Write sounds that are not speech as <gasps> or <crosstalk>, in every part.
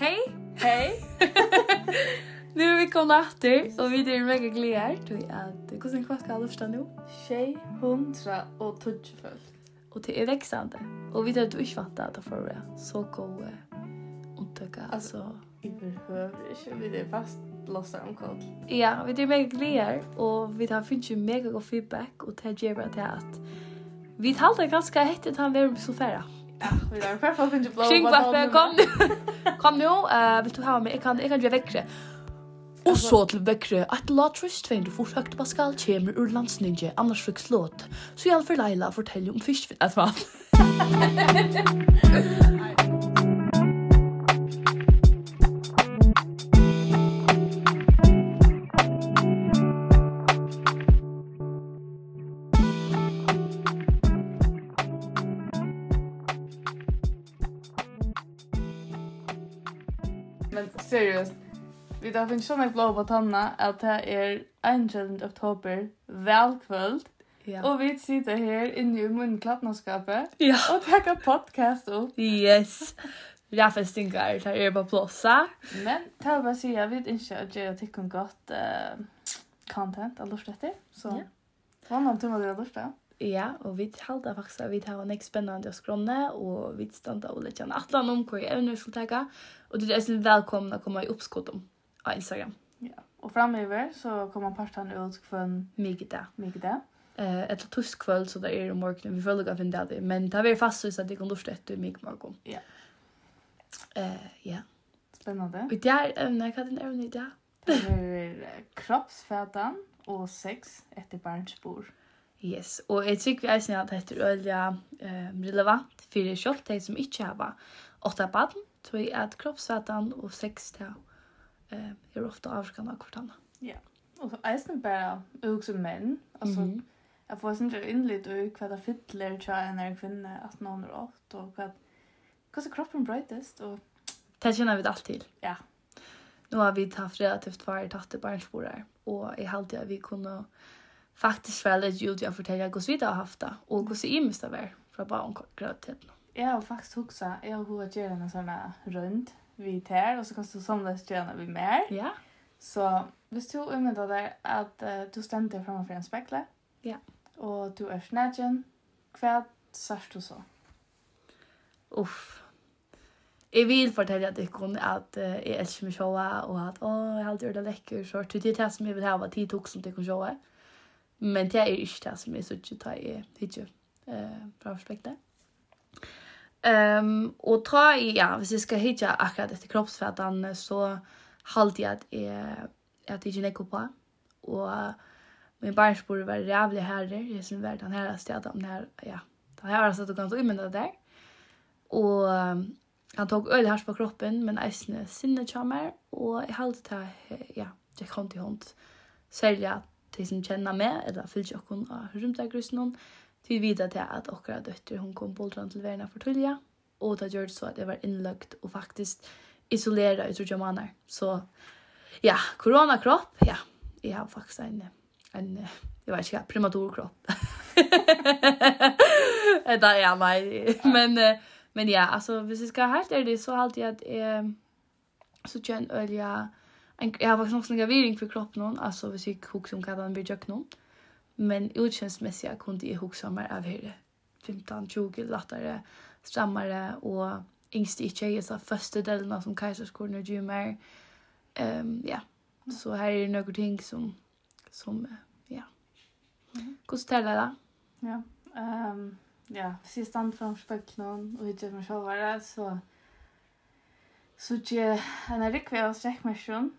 Hej! Hej! <laughs> nu är vi komna efter och vi är mega glada här. Vi är att sen kvart kan lufta nu. Tjej, hundra och tudgeföld. Och det är växande. Och vi tar att du inte vant att få. Så god omtöka. Alltså, vi behöver inte. Vi är fast blåsa om kod. Ja, vi är mega glada här. Och vi tar finns ju mega god feedback. Och det ger bara till att vi talar ganska hett att han är så färre. Ja. Vi har perfekt fått inte blå. Kringvatten, kom nu. Kom nu, uh, vill du ha mig? Jag kan, jag kan göra väckre. Og så til vekkre at la trist fein du fort høgt Pascal kjemer ur landsninje annars Friks låt, så jeg for Leila forteller om fiskfinn. Et hva? Vi har finnst sånne blå på tanna at det er 21. oktober, velkvöld. Ja. Og vi sitter her inne i munnklappnaskapet ja. og takker podcast opp. Yes. Ja, Raffestingar, det är bara plåsa. Men det er bare å si at vi ikke gjør at det kan godt uh, content av luftetter. Så ja. vannet du må gjøre luftet. Ja, og vi halda faktisk at vi tar en spennende å skrone, og vi standa og litt kjenne atlan om hva jeg evner skal tega, og du er velkomna å komme i oppskottet om på Instagram. Ja. Och framöver så kommer partan ut kvön Migda. Migda. Eh ett tysk kväll så där är det morgon. Vi får lugga finna det. Men det är fast så att det kan lufta ett mig morgon. Ja. Eh ja. Spännande. Och där ämne kan det ämne där. Det är kroppsfätan och sex efter barnsbor. Yes, og jeg tykker vi er sånn at dette er øyelig um, relevant for selv de som ikke har åtta barn, tror jeg at kroppsfætan og sex til eh är ofta avskanna av kvartanna. Ja. Och eisen bara också män alltså mm jag får sån där inlit och kvar där fiddler tja en där kvinna att någon är åt och vad vad så kroppen brightest och det känner vi allt till. Ja. Nu har vi tagit relativt varje tatt i barnsporar och jag halt att vi kunde faktiskt väl det ljud jag fortälla vi har haft det och gås i mesta väl från bara om gröten. Jag har faktiskt också. Jag har hur att göra en sån här rund vi tar, og så kan du samles gjerne vi mer. Ja. Så hvis du umynda deg at uh, du stender framme for en spekle, ja. og du er snedjen, hva sørst du så? Uff. Jeg vil fortelle at jeg kunne at uh, jeg elsker meg sjåa, og at å, jeg har alltid gjort det lekker, så det er det som jeg vil ha, at jeg tok som det kunne sjåa. Men det er ikke det som jeg synes ikke tar i hitje uh, fra spekle. Ja. Ehm och ta i ja, hvis jag ska hitta akkurat efter kroppsfettan så halt jag att är att det inte på. Och min barns borde vara jävligt herre i sin värld den här staden den här ja den här så att du kan ta så imma där och han tog öl här på kroppen men äsne sinne charmer och i halt ta ja jag kom till hund sälja till som känner mig eller fyllt jag kunde rymta grisen Vi vita til at okra døtter hon kom boldran til verna for tullja, og det gjør så at jeg var innløgt og faktisk isolera i trutja manar. Så ja, koronakropp, ja, jeg har faktisk en, en jeg vet ikke hva, primaturkropp. <laughs> Eta, ja, nei, men, men ja, altså, hvis jeg skal helt ærlig, så halte jeg at jeg, så kjenner øl, jeg, jeg har faktisk nok snakka viring for kroppen, altså, hvis jeg hukker om hva den blir jøk noen, Men utkjønnsmessig kunne jeg huske meg av her. 15-20 lattere, strammere og yngste ikke jeg så første delen som kajserskolen og gymmer. Um, ja, så her er det noen ting som, som ja. Hvordan teller det? Ja, um, ja. hvis jeg stand framfor spøkken og ikke meg selv var det, så så ikke en rikve av strekkmarsjon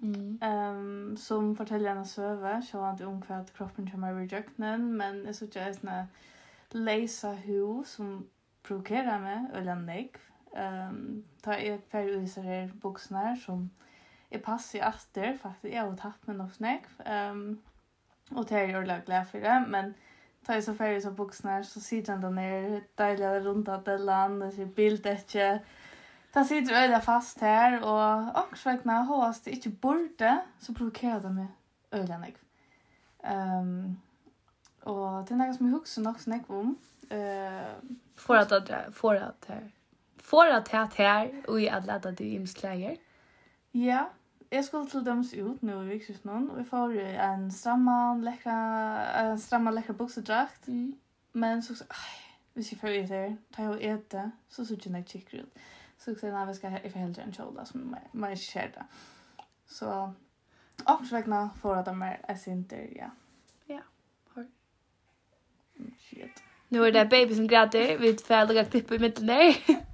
Mm. Um, som forteller en søve, så sjålant om hva kroppen kommer over jøkkenen, men jeg synes ikke jeg er leisa hu som provokerer meg, eller negv. Um, ta jeg ferdig utviser her buksene her, som jeg passer atter, faktisk, jeg har tatt meg nok negv, um, og det er jeg ordentlig glad for det, men ta jeg så ferdig så buksene her, så sitter han der nere, deilig rundt at det land, og er bildet ikke, Da sitter øyla fast her, og ångsvegna hås det ikke borde, så provokerer det meg øyla nek. Um, og det er noe som jeg husker nok som nek om. Uh, for at det er, for at det er, for at det er her, og i alle at det er imskleier. Ja, jeg skulle til dems ut nå i vikskift noen, og vi får en stramma, lekkra, en stramma, lekkra buksedrakt. Mm. Men så, ai, hvis jeg får ut her, tar jeg og ete, så sitter jeg nek kikker ut. Så säger jag vi ska i hellre en kjola som man inte ser det. Så omsvägna för att de är asinter, ja. Ja, hör. Shit. Nu är det baby som gråter. Vi får lägga klipp i mitten där. <laughs>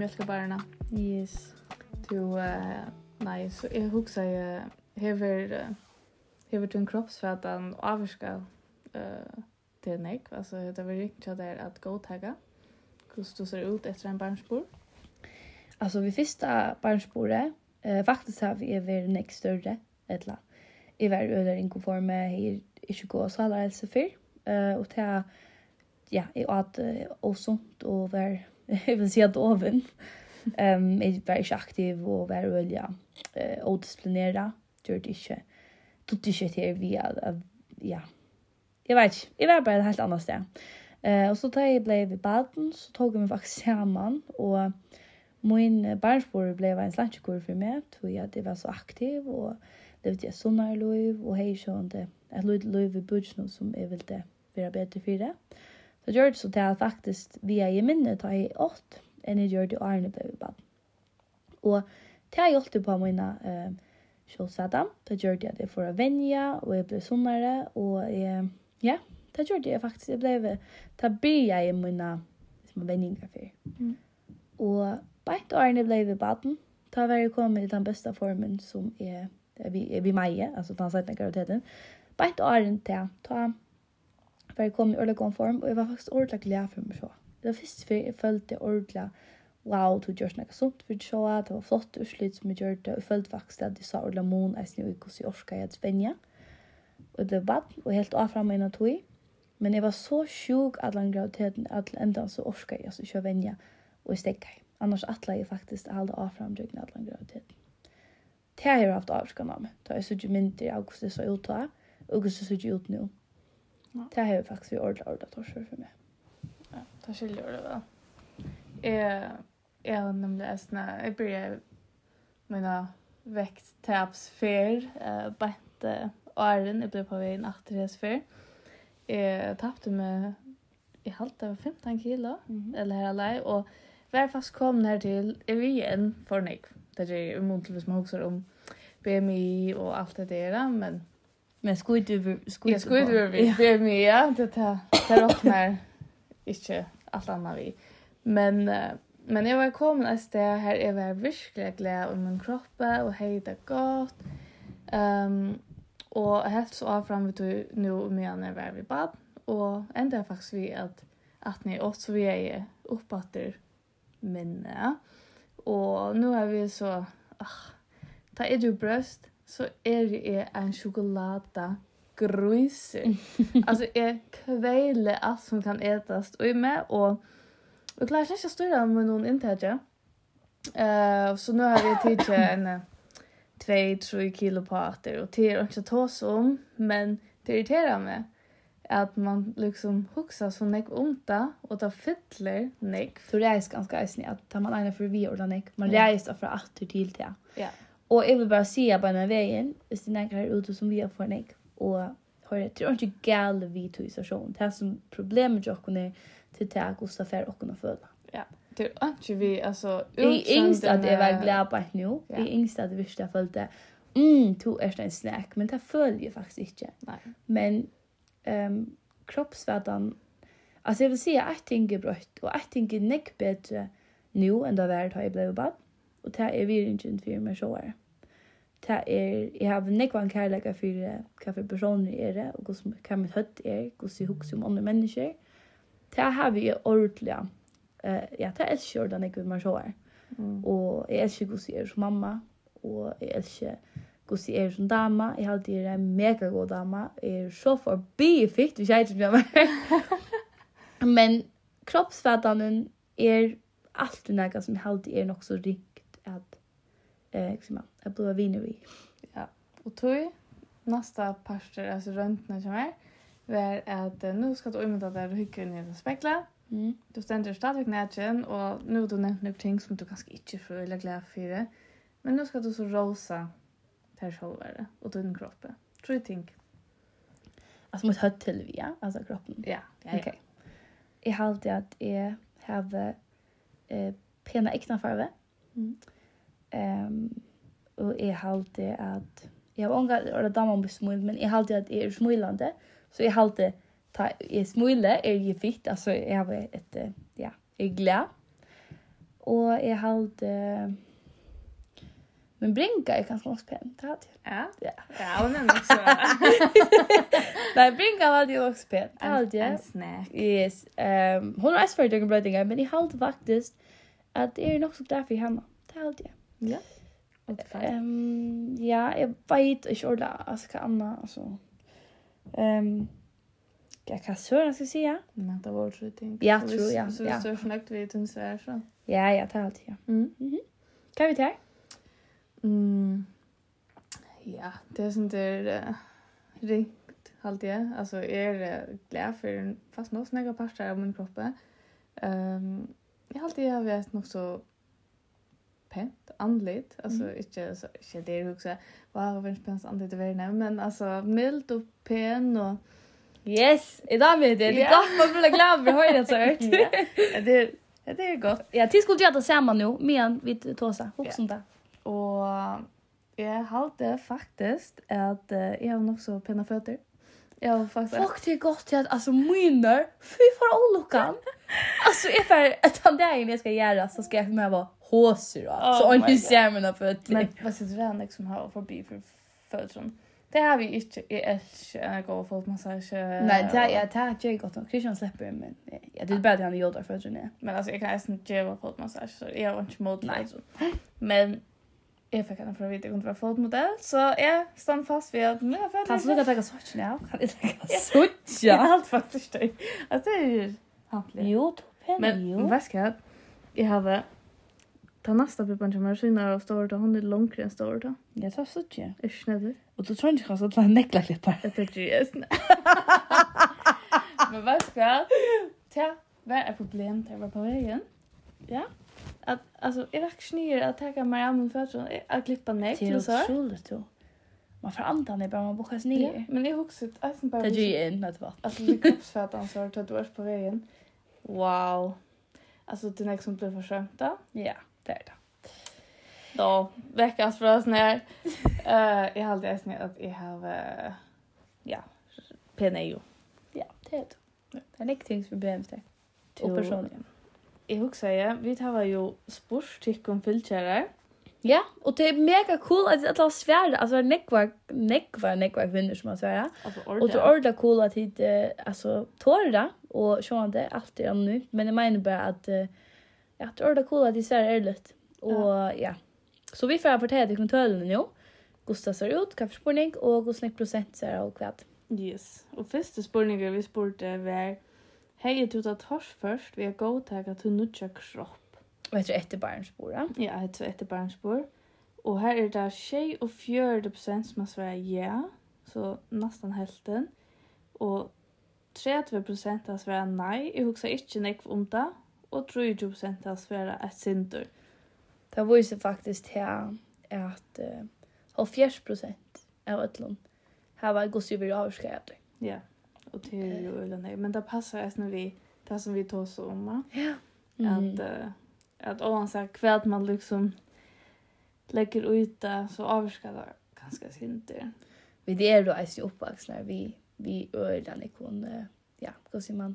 mjölkabarna. Yes. Du, uh, nej, så jag huxar ju, hever, uh, hever du en kroppsfætan och avvarska uh, til nek. altså det var riktigt att det er at godtagga. hvordan du ser ut efter en barnsbor? Alltså, vi första barnspåret, uh, faktiskt har vi över nek större, ettla. I var över med här ikke gå så alle helse før. Uh, og til ja, jeg åt uh, og sånt og var <laughs> jag vill säga doven. Ehm är var inte aktiv och var väl ja eh odisciplinera gjorde inte. Tog inte till via ja. Jag vet inte. Jag var bara ett helt annat sted. Eh och så tar jag blev i baden så tog jag mig faktiskt samman och min barnsbord blev en slanchekur för mig tog jag det var så aktiv och levde jag sånare liv och hej sånt det. liv liv i budget som jeg ville være bedre for det. Det gjør det så til at faktisk vi er i minnet, tar jeg åt, enn jeg gjør det årene ble vi bad. Og til jeg hjulpet på mine eh, kjølsvetter, Det gjør det at jeg får venja, og jeg ble sunnere, og jeg, ja, det gjør det jeg faktisk, jeg ble, det blir jeg i mine liksom, venninger for. Mm. Og bare årene ble vi baden, var jeg kommet i den beste formen som er, er vi, er vi meg, altså den sette kvaliteten. Bare årene til, da var jeg kommet i ordentlig god form, og jeg var faktisk ordentlig glad for meg så. Det var først før jeg følte ordentlig, wow, du gjør noe sånt for så, det var flott utslut som jeg gjør det, og jeg følte faktisk at jeg sa ordentlig mån, jeg snill ikke hvordan jeg orket jeg spenja, og det var bad, og helt av avfram innan tog, men jeg var så sjuk at den graviditeten, at enda så orket jeg, ikke å vende, og jeg stekker. Annars atla jeg faktisk å holde avfram døgnet at den graviditeten. Det har jeg haft avskan av meg, da jeg så ikke mindre i august, så jeg ut av, august så ikke ut nå, Det har jeg faktisk vi ordla ordla torsor for meg. Ja, det skiljer det väl. Jeg, jeg har nämligen såna, jag börjar mina väkttaps uh, eh, uh, åren, jeg ble på vei efter det för. Jag tappade med i halta var 15 kilo, mm -hmm. eller her alla, og var fast kom när til, är vi igjen for nek. Det är ju emot till vi som om BMI og alt det der, men Men skuld över skuld. Jag skuld över vi. Vi är med ja, det där där öppnar Ikke alt annet vi. Men uh, men jeg var kommet et sted her. Jeg var virkelig glad om min kropp og hei det godt. um, og helt så av frem vi nu med jeg var vi bad och ända faktisk vi at, at ni åt så vi er uppåter minne. Og nå er vi så ah, ta er du brøst så er jeg en sjokolade gruser. <laughs> altså, jeg kveiler alt som kan ätas och är med och och klarar sig inte styra med noen intage. Uh, så nå har vi tagit en 2-3 kilo på atter, og det er ikke ta som men det irriterer meg at man liksom huxar så näck onta og ta fettler nek. Så det är ganska isnigt at tar man ena for vi och näck. Man mm. reser fra atter til til. Ja. Og jeg vil bare si på denne veien, hvis det er noen her ute som vi har for nek, og hører, det er ikke gale vi to i stasjonen. Det er som problemet til dere er til det er hvordan for dere føler. Ja, det er ikke vi, altså, Jeg er yngst at jeg var glad på et nå. Jeg er yngst at jeg visste jeg følte, mm, to er en snack, men det føler jeg faktisk ikke. Nei. Men um, kroppsvettan, altså jeg vil si at jeg ting er brøtt, og jeg ting er nekk bedre nå enn det var da jeg ble bare. Og det er virkelig for meg så er Det er, jeg har nekvann kærleika for hva for personer er det, og hva mitt høtt er, hvordan jeg husker om andre mennesker. Det har vi ordentlig, uh, ja, det elsker jeg den jeg vil meg sjåere. Mm. Og jeg elsker hvordan jeg er som mamma, og jeg elsker hvordan jeg er som dama. Jeg har alltid er en megagod dama. Jeg er så forbi fikt, hvis jeg ikke med meg. Men kroppsfætanen er alltid noe som jeg alltid er nok så rik att eh liksom att bli viner vi. Ja. Och tog nästa parter alltså runt när jag är var att nu ska du imma där hygge ner och spekla. Mm. Du ständer stadigt nätchen och nu du nämnt några ting som du kanske inte får eller glädje för. Men nu ska du så rosa per självare och din kropp. Tror jag tänk. Alltså mot hött till via alltså kroppen. Ja, ja. Okej. Okay. Jag har alltid att jag har eh pena äkta farve. Mm. Um, og jeg halte att jag har ångat eller damer om smil, men jeg halte att jeg er smilande, så jeg halte, ta, är smile, är ju fitt, alltså jag har et, ja, jeg er glad. Og jeg halte, men brinka är ganska också pen. Det hade jag. Ja. Ja, ja men också. <laughs> Nej, brinka var det också pen. pent. Hade jag. En snack. Yes. Ehm, um, hon har för att göra men i halt faktiskt at jeg er nok så glad for henne. Det er alt jeg. Ja. Ehm ja, jag vet inte ordentlig, altså, hva annet, altså. Um, ja, hva søren skal jeg si, ja? Nei, det var ordentlig ting. Ja, tro, ja. Så hvis du er fornøyd ved hun ser så. Ja, ja, det er alt, ja. Mm. Mm -hmm. Vi ta? Mm. Ja, det er sånt der uh, ringt, halte jeg. Altså, jeg er glad for fast noe snakke parter av min kroppe. Um, jag har alltid har varit något så pent andligt alltså mm. inte så inte det är också vad var det pent andligt det nämen men alltså mild och pen och Yes, idag vet det. Det är gott man blir glad för höra så hört. <laughs> Det är det är gott. Ja, tills skulle jag ta samma nu men vi tåsa också där. Och jag har faktiskt att jag har nog så pena fötter. Ja, faktisk. Fuck det är gott till att alltså mynner, fy för olyckan. <laughs> alltså är för att han där inne ska göra så ska jag för mig vara håsig då. Oh så hon ser mina fötter. Men vad sitter det han liksom har forbi for fötterna? Det har vi ikke, jeg elsker, jag går för massage. Nej, det är det är jag gott. Christian släpper men ja, det bättre han gjorde för det. Men altså, jeg kan inte ge på massage så jag var inte mot det, Men Jeg fikk henne for å vite om det var fotmodell, så jeg stand fast ved at nå har jeg Kan du lukke deg av suttjen, ja? Kan jeg lukke av suttjen? Jeg har alt faktisk det. Altså, det er jo hantelig. Jo, to pen, Men, jo. Men vet ikke, jeg hadde... Ta nästa pipan kommer synar och står då hon är långt än står då. Jag tar så tjej. Är snäll. Och då tror jag inte att han necklar klippar. Det är ju just. Men vad ska? Tja, vad är problem där på vägen? Ja att alltså jag verkar snir att ta mig av min fötter att klippa ner till så. Det är otroligt då. Man får andan när bara man bokas ner. Ja, men det är också ett alltså bara Det är ju in med vart. Alltså det kroppsfettan så har du är på vägen. Wow. Alltså det är liksom blir förskämta. Ja, det är det. Då veckas för oss när Eh jag hade ens att jag har ja, PNEO. Ja, det är det. Det är inte ting som vi behöver. Och personligen jeg husker jeg, vi tar jo spørstikk om fylkjærer. Ja, og det er mega cool at det er svært, altså det er nekva, nekva, nekva kvinner som har svært. Altså, og det er ordentlig cool at det er altså, tårer og sånn det, alt er annet. Men jeg mener bare at ja, det er ordentlig cool at det er svært ærlig. Og ja. ja. Så vi får fortelle til kontrollen nå. Gustav ser ut, hva forspurning, og hvordan prosent ser av kvart. Yes, og første spurningen vi spurte var Hei du ta tors først vi har gått til nødja kropp. Og etter etter barnsbord, ja? Ja, etter etter barnsbord. Og her er det 40% som har svaret ja, så nesten helten. Og 30% har svaret nei, jeg husker ikke nekv om det, og 30% har svaret et sindur. Det viser faktisk til at uh, 70% av ødlån har var gos i vi avskrevet. Ja och det är ju eller nej men det passar ens när vi det som vi tar så om ja. Mm. att uh, att oavsett kväll man liksom lägger ut det så avskar det ganska synter vi det är då är ju uppvaxlar vi vi ölar liksom ja då ser man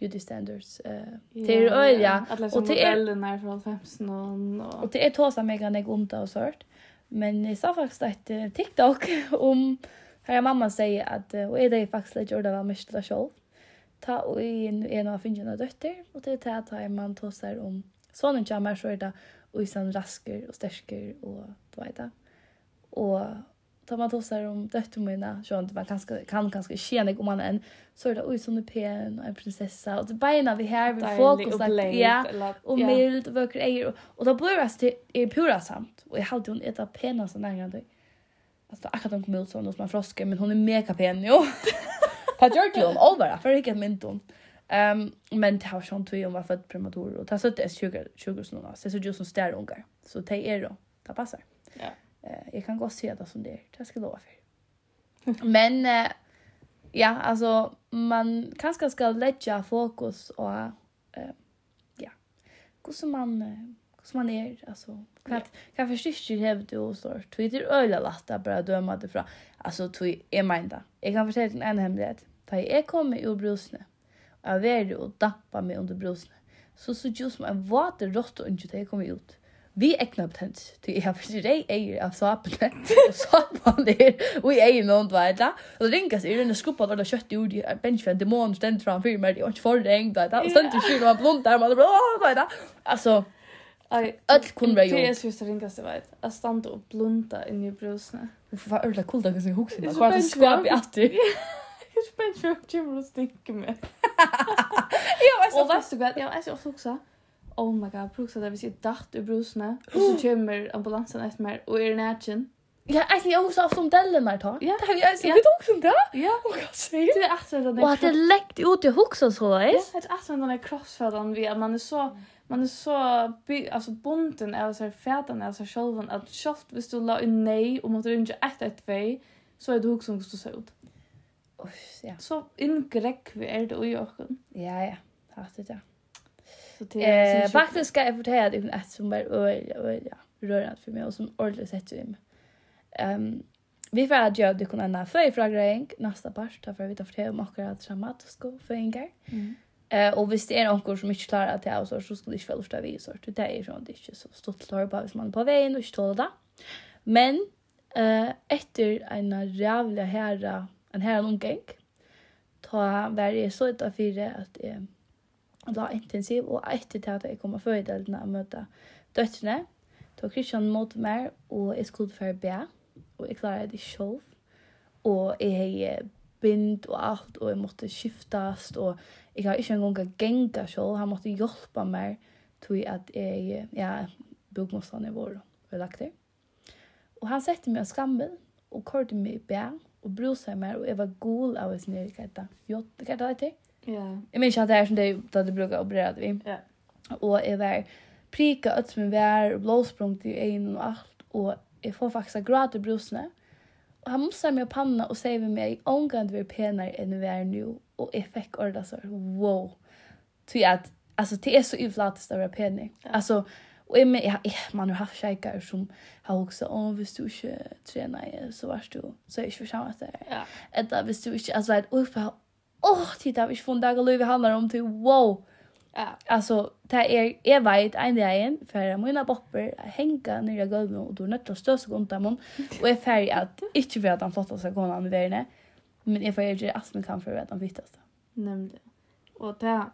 beauty standards eh uh, det är öliga och det är Elna från 15 och och det är tåsa mega nek ont och sort men jag sa faktiskt att TikTok om <laughs> um, Här mamma säger att och är det faktiskt lite gjorde var mest det själv. Ta och en en av fingrarna dötter och det tar tar man tossar om sonen kommer så är det och sen rasker och stärker och vad vet jag. Och tar man tossar om dötter mina så inte man kanske kan kanske känna om man en så är det oj som en pen och en prinsessa och det beina vi här vi fokus like ja och mild och og, är och då blir det är pura samt och jag hade hon ett av penna så nära dig Alltså akkurat hon kom ut som en froske, men hon är mega pen, jo. <laughs> På Georgia hon allvar, för det Ehm hon. Um, men det har sånt vi om var född prematur och det har 20 20 snarare. Det ser ut som stärungar. Så det är då. Det passar. Ja. Eh, jag kan gå se det som det är. Det ska lova för. <laughs> men eh, ja, alltså man kanske ska lägga fokus och eh, ja. Hur man eh, som man är alltså kvart kan förstå det här du och så Twitter öla latta bara döma det från alltså tui är minda jag kan förstå en hemlighet ta jag kommer ur brusne jag vill och dappa mig under brusne så så just som en vater rått och inte det kommer ut. Vi är knappt hens Det är för dig är av sapen och sapen där vi är någon vet där och ringa sig den skoppa där kött i ord i bench för demon ständ framför mig och för det ängt där och sen till skyn var blont där man bara vet där alltså Öll kun vara gjort. Det är så just ringa sig vet. Att stanna och blunda inne i brusna. Vad är det coolt att jag huxar mig. Vad är det skap i att du? Jag spänt inte köpa gym och stinka med. Och vet du vad? Jag är så också. Oh my god, bruxa där vi ser dacht ur brusna. Och så kommer ambulansen efter mig och är nätchen. Ja, alltså jag husker ofte om delen där da. Ja. Det har vi også. Ja. Vi tok om det. Ja. Och hva säger. Det är att det der... <gasps> Og det lekte ut i huxa så, ikke? Ja, det är att den der kroppsfølgen vi, at man är så man är så by, alltså bunden av så färdan av så själv att själv hvis du la en nej och man inte ett ett två så är det också som du ser ut. Uff, ja. Så ingreck vi är det och jag. Ja, ja. Tack det. Ja. Så det är eh, faktiskt ska jag fortälla om ett som var öl och ja, rörande för mig och som ordentligt sett ut. Um, Vi får att göra det kunna när för fråga nästa part därför vi tar för om akkurat samma att ska. Mm. Eh och visst är det någon som inte klarar att jag så så skulle inte väl förstå vi så det är ju sånt inte så stort tar bara hvis man på vägen och står där. Men eh efter en jävla herra en herra omgång ta var det så ett fyra att eh var intensiv och efter det att jag kommer delarna att möta döttrarna Då Christian mot mer och jag skulle för bä och jag klarade det själv och jag hade bind och allt och jag måste skiftas och Jeg har ikke engang genga selv, han måtte hjelpe meg til at jeg, ja, bokmålstående vår og lagt det. Og han sette meg av skammen, og kørte meg i bæ, og bruset meg, og jeg var gul av oss nere, hva heter det? Hva heter det til? Ja. Jeg minns ikke at det er som det, da du brukar å vi. Ja. Og jeg var prika ut med vær, og blåsprungt i øynene og alt, og jeg får faktisk gråt i brusene. Og han mosser meg på panna og sier vi meg, omgang du er penere enn vi er nå, og jeg fikk ordet så, wow. Ty at, altså, det er så uflatest å være penig. Ja. Altså, og jeg, jeg, jeg, man har haft kjeikere som har også, å, oh, hvis du ikke trener, så var du, så er jeg ikke forsamlet det. Ja. Eller hvis du ikke, altså, et og jeg bare, åh, oh, har vi ikke funnet dag og løy vi handler om til, wow. Ja. Alltså det är jag vet en dag igen för mina bopper hänga ner i golvet och då nötter stös runt dem och är färg att inte vet att han fattar sig gående med i. Men jag får göra allt man kan för att de vittas. Nämligen. Och det här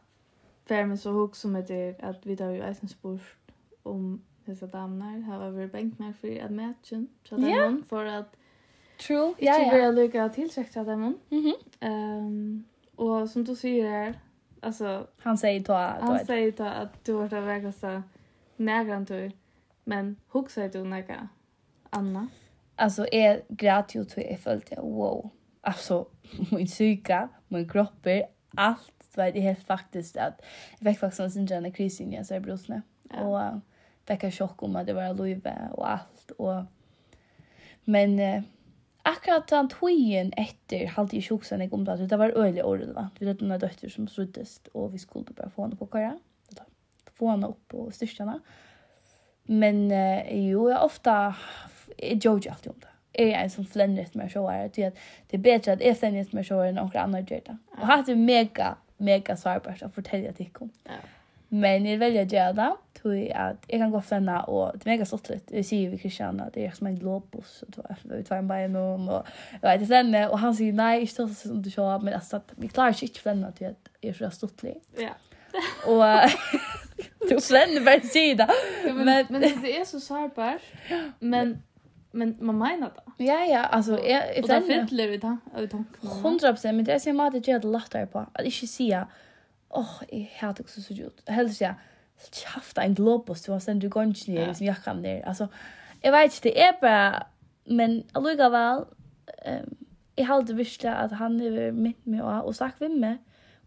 för mig så hugg som det att vi tar ju eisen spurt om dessa damnar. Här har vi bänknar för att matchen. Så att yeah. för att True. Ja, ja. Inte börja lycka tillsäkta dem. Mm -hmm. um, och som du säger här, alltså... Han säger då... Han säger då att du har det värsta nägran du. Men hugg säger du nägra. Anna. Alltså, jag grät ju till jag följde. Wow alltså <laughs> min psyka, min kropp, allt vet det helt faktiskt att jag fick faktiskt en sån kris in jag så brusna. Ja. Och fick en chock om att det var Louise och allt och men eh, akkurat den tiden efter hade ju också en om det det var öle ordet Vi hade några döttrar som sluttes och vi skulle bara få henne på kara. Få henne upp och styrsta Men eh, jo, jag ofta jag jojo alltid om det är jag en som flänner efter mig showare till att det är bättre att jag flänner efter mig showare än några andra gör det. Och här är mega, mega svarbart att fortälla till kom. Ja. Men jag väljer att göra det tror at jag kan gå flänna og det er mega sottligt. Jeg sier vi Kristian at det er som en globus och vi tar en bein om og jeg vet ikke flänna och han sier nei, ikke så som du sa men altså, att vi klarar ikke inte flänna till att jag är så sottlig. Ja. <laughs> Og Du Sven bare sier det. Men men det är så sårbart. <laughs> Men Men man menar det. Ja, ja. Alltså, jag, jag, och det finns livet här. Hundra procent. Men det är så mycket att jag hade lagt det på. Att inte säga, åh, jag hade också så gjort. Helst säga, tjafta en globus. Du har sen du går inte ner, liksom jackan ner. Alltså, jag vet inte, det är bara... Men alluga väl, um, jag hade visst att han är mitt med och och sagt vem med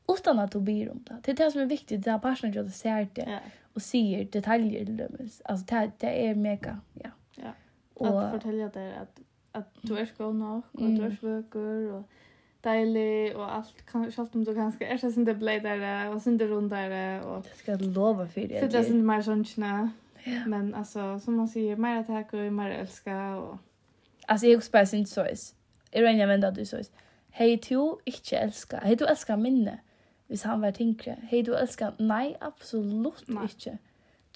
utan att du ber om det. Det är det som är viktigt, det är personen jag ser det och ser detaljer till dem. Alltså det, det är mega, ja. Ja. Och att fortälja där att att du är god nog och mm. du är vöker och deilig och allt kan självt om du kanske är så inte blöd där och synda runt där och det ska lova för det. Fylla sin mer såna. Ja. Men alltså som man säger mer att här går mer älska och alltså jag spelar sin sås. Är det jag att du sås. Hej du, ich älska. Hej du älskar minne. Hvis han var tinkre. Hej du älskar. Nei, absolutt ikke. Nei.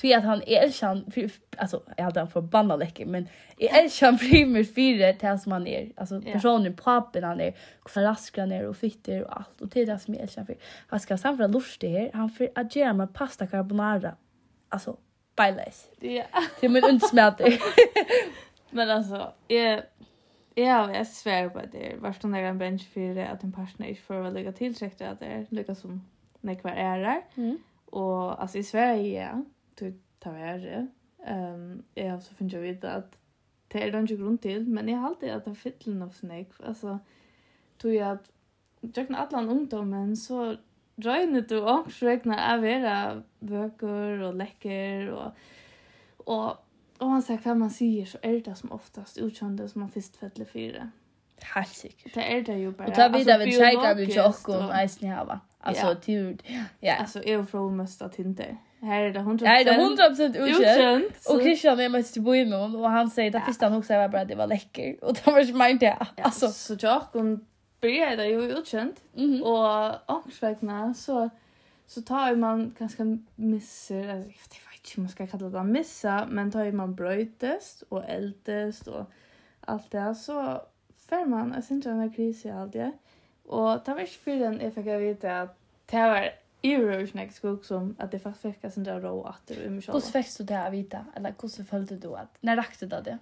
Tui at han är elsan alltså jag hade han förbannad läcker men är elsan primer fyra till som han är. Alltså personen på han är förraskar ner och fitter och allt och till det som är elsan för. Han ska sen för det här. Han för att göra med pasta carbonara. Alltså bajles. Ja. Det är min undsmärter. <laughs> men alltså är Ja, jag svär på det. Vart den där en bench för att en partner inte får lägga till sig att det är lika som när kvar är där. Mm. Och alltså i Sverige, ja tog ta være. Um, jeg har også funnet å vite at det er det ikke grunn til, men jeg har alltid at det fyller av snakk. Altså, tog jeg at tjøkken atlan ungdommen, så røyne du ångs regna av vera bøker og lekker og, og Og man säger hva man sier, så er det som oftast utkjønne som man først fettler fire. Helt sikkert. Det er det jo bare. Og ta vi ved tjeikene til om eisen i hava. Altså, ja. tur. Ja. Altså, jeg er fra mest av inte. Här är det 100%, här är det 100% utkänt. Och Christian är mest i boimen och han säger att ja. första han också var bara att det var läcker. Och det var inte mycket det. Ja, alltså. Så jag hon började det ju utkänt. Mm. Och ångestvägna så, så tar man ganska misser. Alltså, jag vet inte om man ska kalla det missa. Men tar man bröjtest och eldest och allt det. Så får man, jag syns inte kris i allt det. Och det var inte för den jag fick veta att det var Jag är ju snack skog som att det faktiskt fick sen där då att det var är Hur fick du det att vita eller hur följde du att när rakte du det?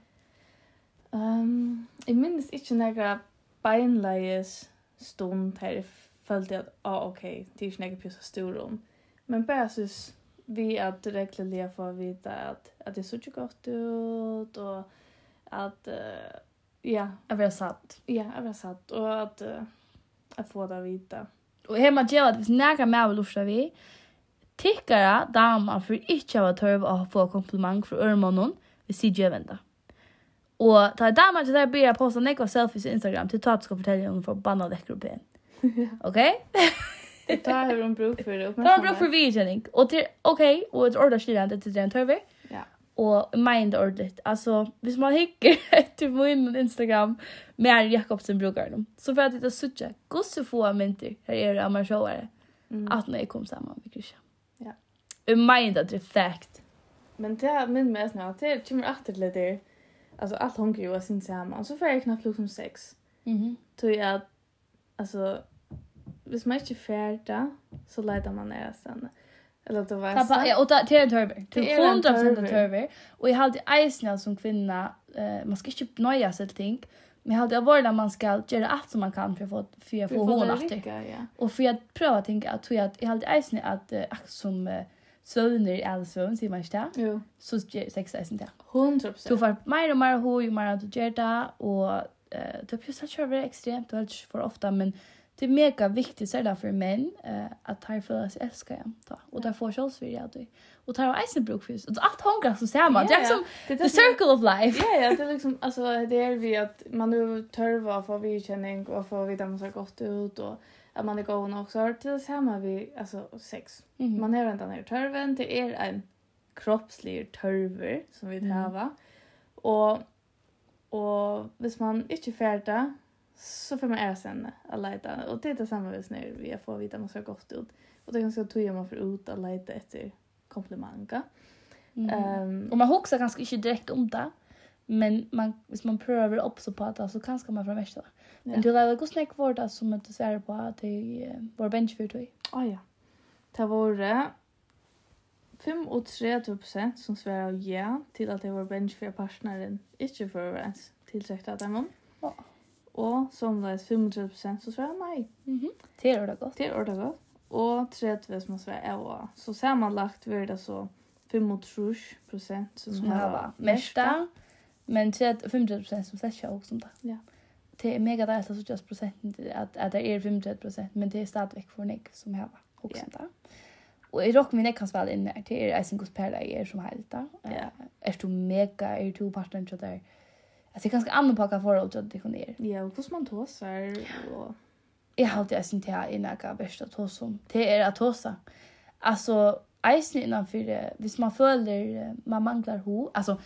Um, jeg minnes ikke några beinleies stund her. Jeg følte at, ah ok, det är snack på så stor rum. Men bare synes vi att regelbundet få vite at, at det så ikke godt ut och att ja, jag var satt. Ja, jeg var satt og och att jeg får det vita. Mm Og her man gjør at hvis nægge med vil lufta vi, tikkara damer for ikke av tørv å få kompliment fra ørmånen vi sidje venda. Og ta damer til der blir posta nekva selfies på Instagram til tatt skal fortelle om for banna dekker opp igjen. <laughs> Ok? Ta har hun bruk for det. Ta har hun bruk for vidkjenning. Og til, ok, og et ordet skiljan til den tørver, och mind ordet alltså hvis man hickar <laughs> efter min Instagram med Jakobsen brukar dem så för att det sucha gosse få mynter? Här är det man showar mm. att när jag kom samman med Krisha ja. Mind att det fact men det min mest nå, det kommer alltid litt der. Altså, alt hunker jo av sin sammen. så får jeg knappt som sex. Mhm. Tror jag alltså hvis man inte färda så lägger man ner sen Eller du vet. Tappa, ja, och det är en törver. Det är en törver. Och jag hade eisen som kvinna, eh, man ska inte nöja sig till ting. Men jag hade varit att man ska göra allt som man kan för att få, för att få hon efter. Och för att pröva att tänka att jag hade eisen att, äh, som äh, söner i all sömn, säger man inte det? Jo. Så sex eisen det. Hundra procent. Du får mer och mer hoj, mer att du gör det. Och äh, du har precis kört köra extremt, du har inte för ofta, men det är mega viktigt så där för män eh att här för oss älska jag ta. Och där får självs vi jag då och tar isen bruk för att att hänga så ser man. Det är som the circle of life. Ja ja det är liksom alltså det är vi att man nu törva för vi känning och för vi dem så gott ut och att man är god nog. Så till samma vi alltså sex. Man är väntan ner törven. Det är en kroppslig törver som vi behöver mm. och och hvis man inte färda så får man ära sen att leta. Och det är det samma vis när vi får vita man ska gott ut. Och det är ganska tog man för ut att leta efter komplimanga. Mm. Um, och man huxar ganska inte direkt om det. Men man, hvis man prøver på det så kan man fra mest da. Men du lærte hvordan jeg var det som du ser på at det var benchfyrtøy? Å ah, ja. Det var 35% som svarer ja til at det var benchfyrtøy partneren, ikke for ens av dem om. Ja. Og som det er 35 så svarer nei. Mm -hmm. Det er ordet godt. Det er ordet godt. Og 30 som man svarer ja og. Så sammenlagt blir det så 35 prosent som, som har mesta. Men 35% som slett ikke som det. Ja. Det er mega deilig at det er prosenten at, at det er 35%, men det er stadigvæk for nek som har også yeah. det. Og jeg råkker min jeg kan spille inn her, det er eisen god perle jeg er som helt da. Ja. Er du mega, er du partneren til det Alltså ganska annorlunda för att det kan ner. Ja, och hur man tåsar och jag har alltid ätit här i några bästa tås det är att tåsa. Alltså isen innanför det, hvis man följer man manglar ho, alltså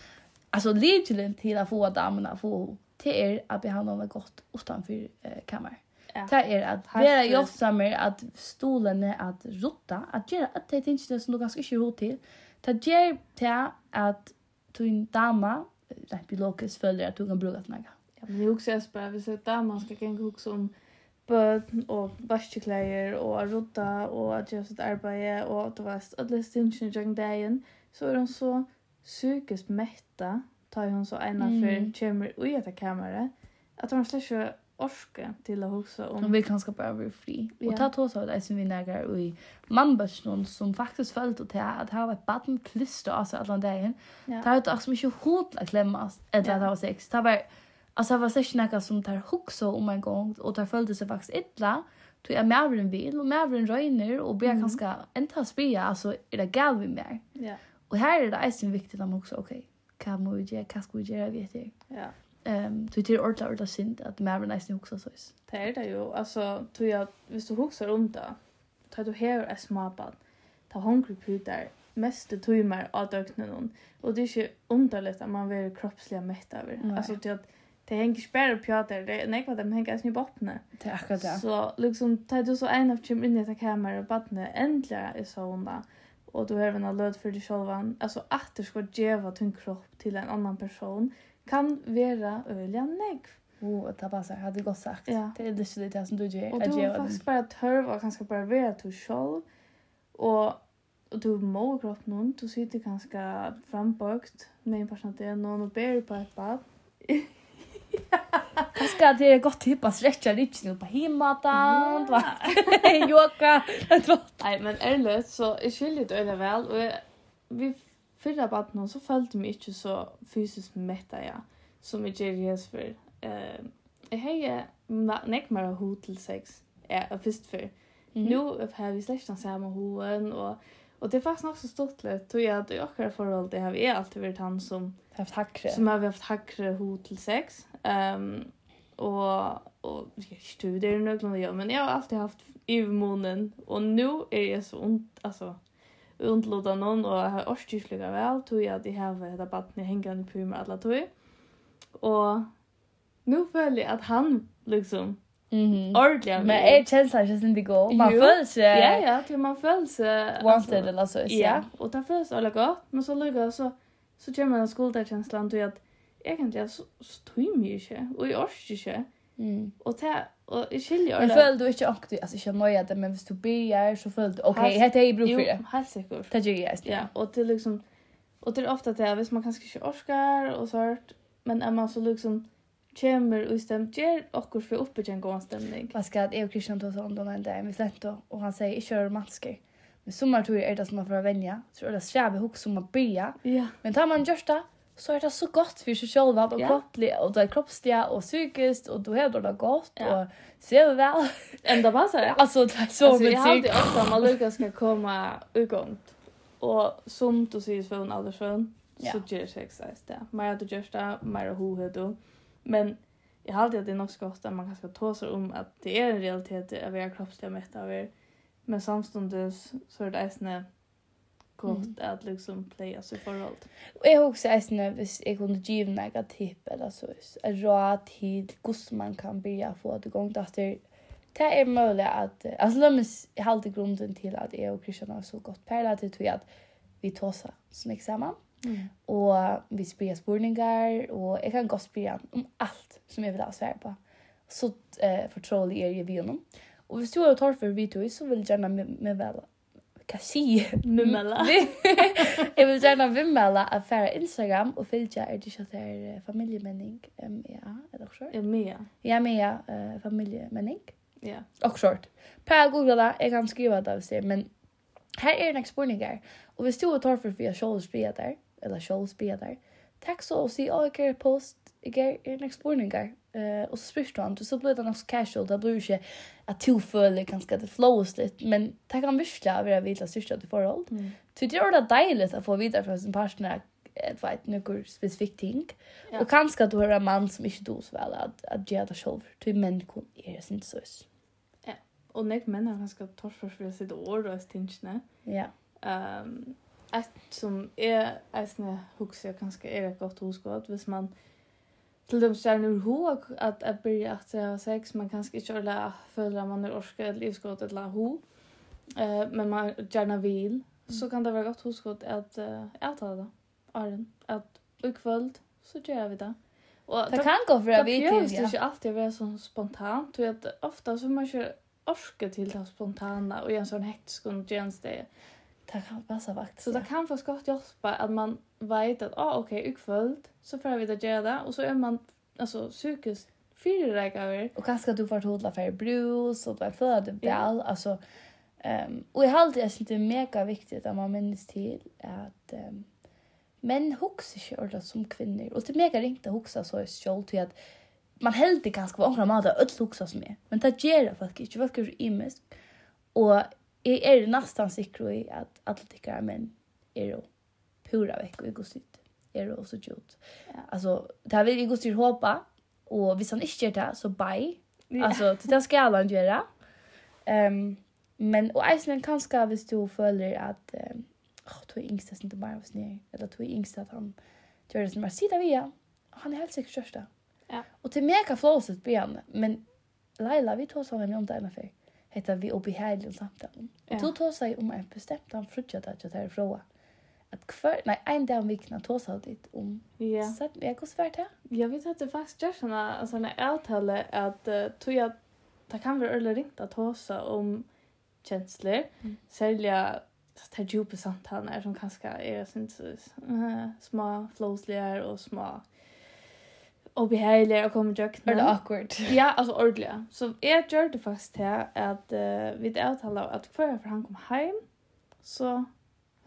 alltså legitimt till att få damerna få det är att behandla dem gott utanför eh, kammar. Ja. Det är att vara jobbsammare, att stolen är att rotta, att göra att det inte är som du ganska inte har till. Det gör det att du en dama rent biologiskt följer att du unga brukar snacka. Ja, men jag också bara vi ser där man ska gänga också om bøten og vaskeklæger og å rota og å gjøre sitt arbeid og det var alle stingene i dagen, så er hun så psykisk metta, tar hun så ena for mm. kommer ut av kammeret, at hun slett ikke orske til å huske om. Og vi kan skapa være fri. Ja. Og ta tås av det som vi nægger i mannbørsnån, som faktisk følte til at det var et baden klister av seg alle dagen. Ja. Det var også mye hod å klemme etter at det var sex. Det var, altså, det var ikke noe som tar hukse om en gang, og det følte seg faktisk ytla. med jeg mævren vil, og en røyner, og blir mm. kanskje enda spria, altså er det gav vi mer. Ja. Og her er det eisen viktig at man også, ok, hva må vi gjøre, hva skal vi gjøre, vet jeg. Ja. Ehm du till är ordla ordla synd att man vill nästan också så. Det är det ju. Alltså tror jag hvis du huxar om det. Tar du här är småbarn. Ta hungry putar mest det tog mer av döknen hon. Och det är ju underligt att man blir kroppsligt mätt över. Alltså till att det hänger spärr på att det är nej vad de hänger i botten. Det är akkurat det. Så liksom tar du så en av chim in i kameran och bottne äntligen är så hon där. Och du har en löd för dig själv. Alltså att du ska geva din kropp till en annan person kan vara öliga negv. Jo, oh, det passar. Hade gott sagt. Ja. Det är lite det som du gör. Och du har faktiskt bara törv och ganska bara vara till själv. Och, och du mår kropp ont. Du sitter ganska frambökt med en person att det är någon och ber på ett bad. <laughs> Kanske det är gott typ att stretcha lite nu på hemmatan, va? <laughs> Yoga, <laughs> trott. Nej, men ärligt så är skilligt öle väl och vi förra barnen så följde mig inte så fysiskt mätta jag som jag gör hes för. Eh, jag har näck mer hot till sex. Ja, och först för. Nu har vi släkt den samma hoen och Och det är faktiskt också stort lätt tror jag att i åkara förhåll det har vi alltid varit han som haft hackre. Som har vi haft hackre ho till sex. Ehm um, och och jag studerar nu någon jag men jag har alltid haft i månen och nu är jag så ont alltså undlåta noen, og jeg har orskis lykka vel, tog jeg at jeg har dette badnet hengende på meg alle tog. Og nå føler jeg at han liksom Mm -hmm. Ordentligt. Men är känslan just inte gå. Man jo. føler sig... Ja, ja. Till man føler sig... Wanted eller så. Ja, och det føles alla gott. Men så lyckas så... Så kommer den skulderkänslan till att... Egentligen så, så tog mig inte. Och jag orkar inte. Mm. Och ta och jag skiljer det. Jag föll du inte också alltså jag nöjer det men hvis du börjar så föll du okej okay, heter jag bruk för det. Helt säkert. Det gör jag. Ja, och det liksom och det är ofta det hvis man kanske inte orkar och sånt men är man så liksom kommer och stämt ger och för uppe en god stämning. Vad ska jag och Christian ta sånt den där med slänt och han säger kör romantiker. Men sommar tror jag är det som man får vänja. Så är det sträva hooks som man börjar. Ja. Men tar man just det så är det så gott för sig själva och ja. kroppsliga och det är kroppsliga och psykiskt och du har det gott ja. och ser väl ända vad så alltså det är så alltså, jag hade ofta man Lucas ska komma igång och som du säger från Aldersson ja. så ger det sig exakt det mer att du gör det mer hur hur då men jag alltid att det är nog så gott att man kanske ta sig om att det är en realitet att vi är kroppsliga mätta av er men samstundes så är det nästan gott mm. att liksom playa sig förhåll. Och jag också är snä hvis jag kunde ge några tips eller så en råd till hur man kan börja få att igång det det är möjligt att alltså låt mig hålla grunden till att jag och Christian har så gott pärla till tror jag att vi tåsa som examen. Mm. Och vi spelar spurningar och jag kan gå spela om allt som jag vill ha svar på. Så eh, förtrolig är ju vi honom. Och hvis du har tar för vi tog så vill jag gärna med, med väl kan si vimmela. jag <laughs> vill gärna vimmela att färra Instagram och följa er till att det är familjemänning. Ja, eller också. Ja, Mia. Ja, Mia, uh, familjemänning. Ja. Och short. Per Google det, jag kan skriva det av men här är en exponningar. Och vi stod och tar för att vi har där, eller kjolspia där. Tack så och se, åh, jag post, jeg er, er en eksporninger. Uh, og så spørste han, så blir det nok casual, det blir ikke at du føler kanskje at det flows litt, men det kan virkelig være vidt av styrste til forhold. Mm. Så det er det deilig å få videre fra sin partner, et vet, noen spesifikk ting. Ja. Og kanskje at du har en mann som ikke du så vel, at, at gjør det selv, til menn kun er sin søs. Ja, og nek menn er ganske torfer for å sitte år og stinsjene. Ja. Um, et som er, jeg husker kanskje er et godt hoskått, hvis man till dem ser nu ihåg att att börja att ha sex man kanske inte orla följa man nu orska eller livskott eller ho. Eh men man gärna vill. Så kan det vara gott hos gott att äta det Arren. Att ikväll så gör vi det. Och det kan gå för att vi till ja. Det är ju alltid vara så spontant tror jag att ofta så man kör orska till det spontana och en sån hektisk och tjänst det Det kan passa faktisk. Så det kan faktisk godt hjelpe at man vet at, ah, ok, ukvöld, så får vi det gjøre det. Och så er man altså, psykisk fire psykiskt Og Och kanske du får hodla för brus og du är född väl. altså, um, og och i jeg synes det er mega viktig at man minnes til at um, menn huxar ikke ordet som kvinner, og det er mega ringt å huxa så i skjold till att man heldig ganska på omkring mat att öll huxa som er, Men det gjør det faktisk ikke, Folk er så imisk, og jeg er nesten sikker i at alle tykkere menn er jo pura vekk og egostyrt. Er jo også gjort. Ja. Altså, det har vi gått vil egostyrt håpe, og hvis han ikke gjør det, så bye. Ja. Altså, det skal han gjøre. Um, men, og eisen kanskje hvis du føler at um, oh, du er yngst, det er bare hos nye, eller du er yngst at han gjør det som er sida via, han er helt sikkert kjørst Ja. Og til meg kan flåset bli han, men Leila, vi tog sammen om det ene før ett av vi obehaglig samtal. Ja. du tog seg om en bestemt han frutjat att jag tar ifrån. At hver, nei, en dag om vikna tog seg dit om. Ja. Så att jag går svært her? Jag vet att det faktisk gjør gör sådana, sådana avtal at uh, tror jeg det kan være eller ringt at ta sig om kjensler. Mm. særlig at Särliga så djupa samtal som kanskje er sånt, uh, små flåsligare og små obehagelig å komme til. Er det awkward? ja, altså ordentlig. Så jeg gjør det faktisk til at uh, vi avtaler at før han kom hjem, så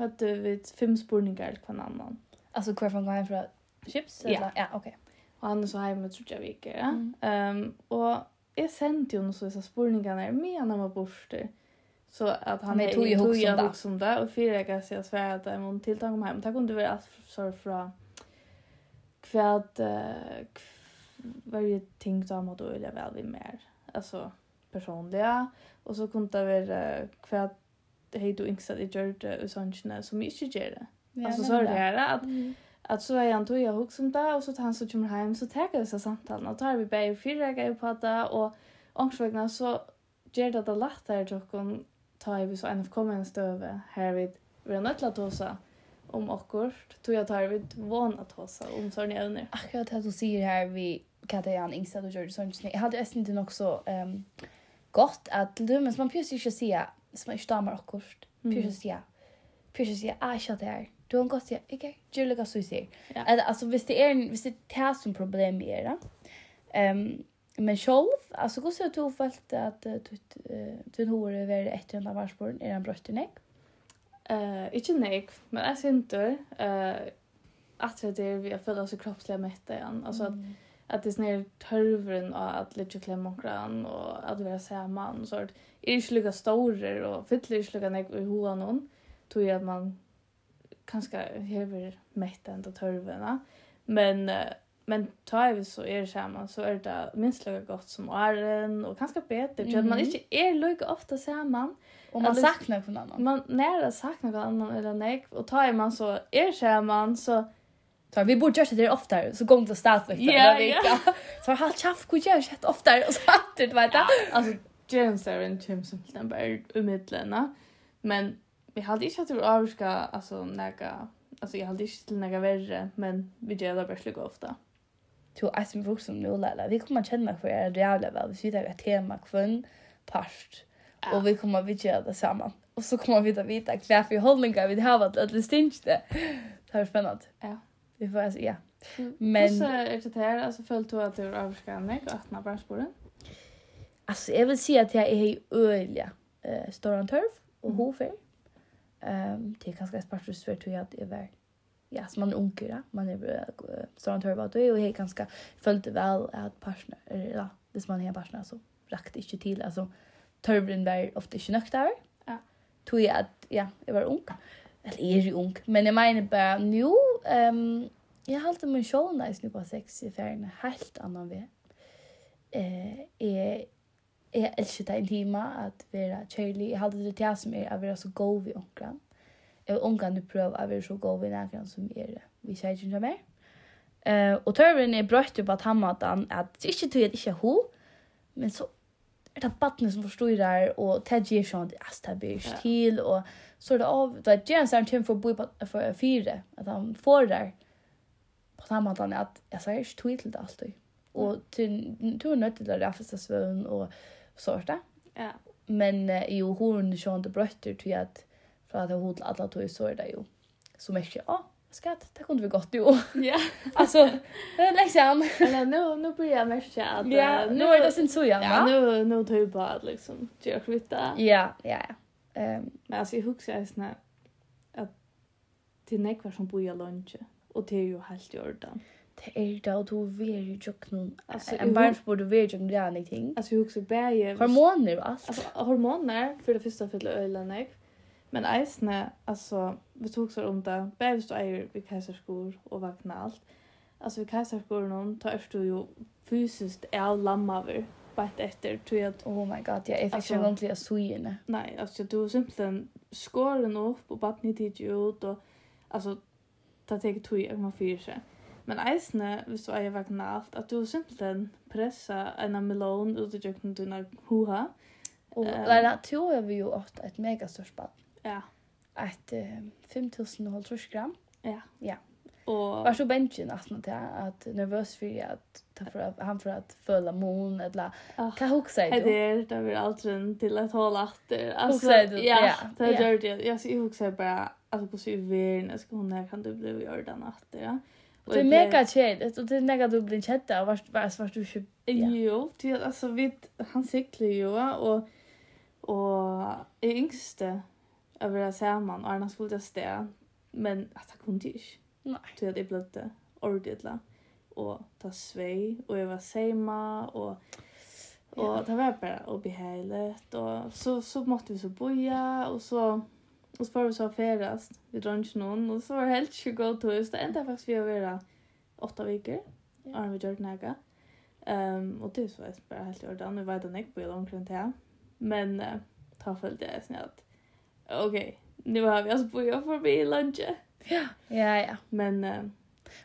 hadde vi fem spurninger til hver annan. Alltså kvar han kom från fra chips? Ja. Eller? Ja, okej. Og han er så hjemme, tror jeg vi ikke, ja. Mm. Um, og jeg sendte jo noen så disse spurningene han var borte. Så at han er i tog jeg där och og fire jeg kan si at svære at jeg må tiltak om hjem. Det kunne være alt fra kvad varje ting som man då vill jag väl vid mer. Alltså personliga och så kunde det vara kvad hej du inte att jag gjorde och sånt som mycket gör det. Alltså så är det här att att så är han tog jag hooks om det och så tar han så kommer hem så tar vi så samtalen och tar vi bägge fyra grejer på det och ångsvägna så gör det det lättare att ta i så en av kommande stöve här vid vi har nöjt att ta om akkurat, Tog jeg tar vid vana att seg om sånne evner. Akkurat det du säger här vid Katta Jan Ingstad och George Sörensen. Jag hade ju inte nog så um, gott att du, men man pjus inte säga som man inte damar akkord. Pjus inte säga. Pjus inte säga, ah, jag det här. Du har gått gott säga, okej, gör lika så säger. Eller alltså, visst det är visst det här som problem är det. Um, men själv, alltså, går så du har följt att uh, du har varit efter den där varsborden, är den brösten ägg? Mm. Eh, ikkje nek, men eg syntur eh at det er vi har følt oss kroppsliga mätta igen. Alltså att att det snär törvren och att lite klämma omkring och att vara samman så att är inte lika stora och fyller inte lika nek i hoa någon. Tror jag att man kanske hever mätta ändå törvena. Men Men tar vi så er samman så är det minst lika gott som åren och kanske bättre mm -hmm. för att man inte är lika ofta samman. Och man saknar från annan. Man nära saknar någon annan eller nej och tar man så är samman så Tar vi borde göra det oftare så går det start veckan yeah, eller vecka. Så har halt chaff kul gör det oftare och så att det vet jag. Alltså James är en James som den bara umiddelna. Men vi hade inte att det avska alltså näga alltså jag hade inte till näga värre men vi gör det bara ofta to oss som vuxen nu lärare. Vi kommer känna för er jävla väl. Vi vet att tema kvinn, part. Och vi kommer vi göra det samman. Och så kommer vi att vita vad för hållningar vi har varit att det stinks det. Det är spännande. Ja. Vi får alltså, ja. Men Men... så är det här, alltså följt du att du överskar mig och öppna branschbordet? Alltså jag vill säga att jag är öliga eh, Storan turf och mm. Hofer. Um, det är ganska spartligt för att jag är värd ja, som man är ung, ja. man är sådant hör vad du och jag ganska följde väl att partner, ja, hvis man är partner så rakte inte till, alltså törvren var ofta inte nöktar. Ja. Tog jag att, ja, jag var ung. Eller är ju ung, men jag menar bara nu, um, jag har alltid min show nice nu på sex i färgen, helt annan väg. Eh, är jeg elsker det intima att vara kärlig, jag har alltid det som er, at være så god ved omkring. Jeg vil omgående prøve å være så god ved nærkene som er vi sier ikke mer. Uh, og tørren er brøtt på at han måtte han at det ikke tog at ikke er ho, men så er det battene som forstår der, og det gjør sånn at det blir ikke til, og så er det av, det er gjerne sånn ting for å bo på for fire, at han får der, på samme måte at jeg sier ikke tog til det alltid. Og til, er nødt til å raffeste svøvn og sånt. Ja. Men uh, jo, hun er sånn det brøtter til at för att hon till alla tog, så är det ju. så mycket, ja, skatt, det kunde vi gott ju. Ja. <laughs> alltså, liksom. Eller nu, nu börjar jag märka att... Ja, nu är det sin så jämna. Ja, nu, nu tar jag på att liksom göra kvitta. Ja, ja, ja. Um, men alltså, jag huxar ju sådär att det är nekvar som bor i lunch och det är ju helt jordan. Det är det och då vi är ju någon. Alltså, en barns borde vi är tjocknum det någonting. Alltså, jag huxar bäger... Hormoner och allt. Alltså, hormoner för det första fyller ölen nekvar Men eisne, altså, vi tog så om det, bare du eier ved keiserskor og vakna alt. Altså, ved keiserskoren om, ta er du jo fysisk av lammaver, bætt etter, tog at... Oh my god, ja, jeg fikk ikke noen til å sugene. Nei, altså, du er simpelthen skåren opp og batten i tid ut, og altså, det tek tog at man fyrer seg. Men eisne, hvis du eier vakna alt, at du simpelthen pressa en melon ut i jøkken dina hoha. Og, um, nei, tror har vi jo ofte et megastørst batt. Ja. Ett uh, 5000 gram. Ja. Ja. Och var så benchen att man att nervös för att ta för att han för att följa mon, eller kan huxa det. Det är det blir alltså till att hålla efter. Alltså ja, det gör det. Jag ser huxa bara alltså på sig värn ska hon när kan du bli gör den efter. Ja. Det är mega chill. Och det är mega du blir chatta och vart vart vart du köp. Jo, det alltså vid han cyklar ju och och är yngste att vara samman och annars skulle jag stä. Men att det kunde jag inte. Nej. Så jag blev lite ordigt. Och ta svej och jag var samma och och ja. det var bara obehagligt och så så måste vi så boja och så och så var vi så färdast. Vi drar inte någon och så var det helt så gott och just det ända faktiskt vi har varit åtta veckor. Ja. Arne vi gjort näga. Um, och det så är bara helt ordan. Nu vet jag inte på hur långt det är. Men uh, ta följde jag snällt okej, nu har vi alltså börjat förbi lunchen. Ja, ja, ja. Men... Uh, men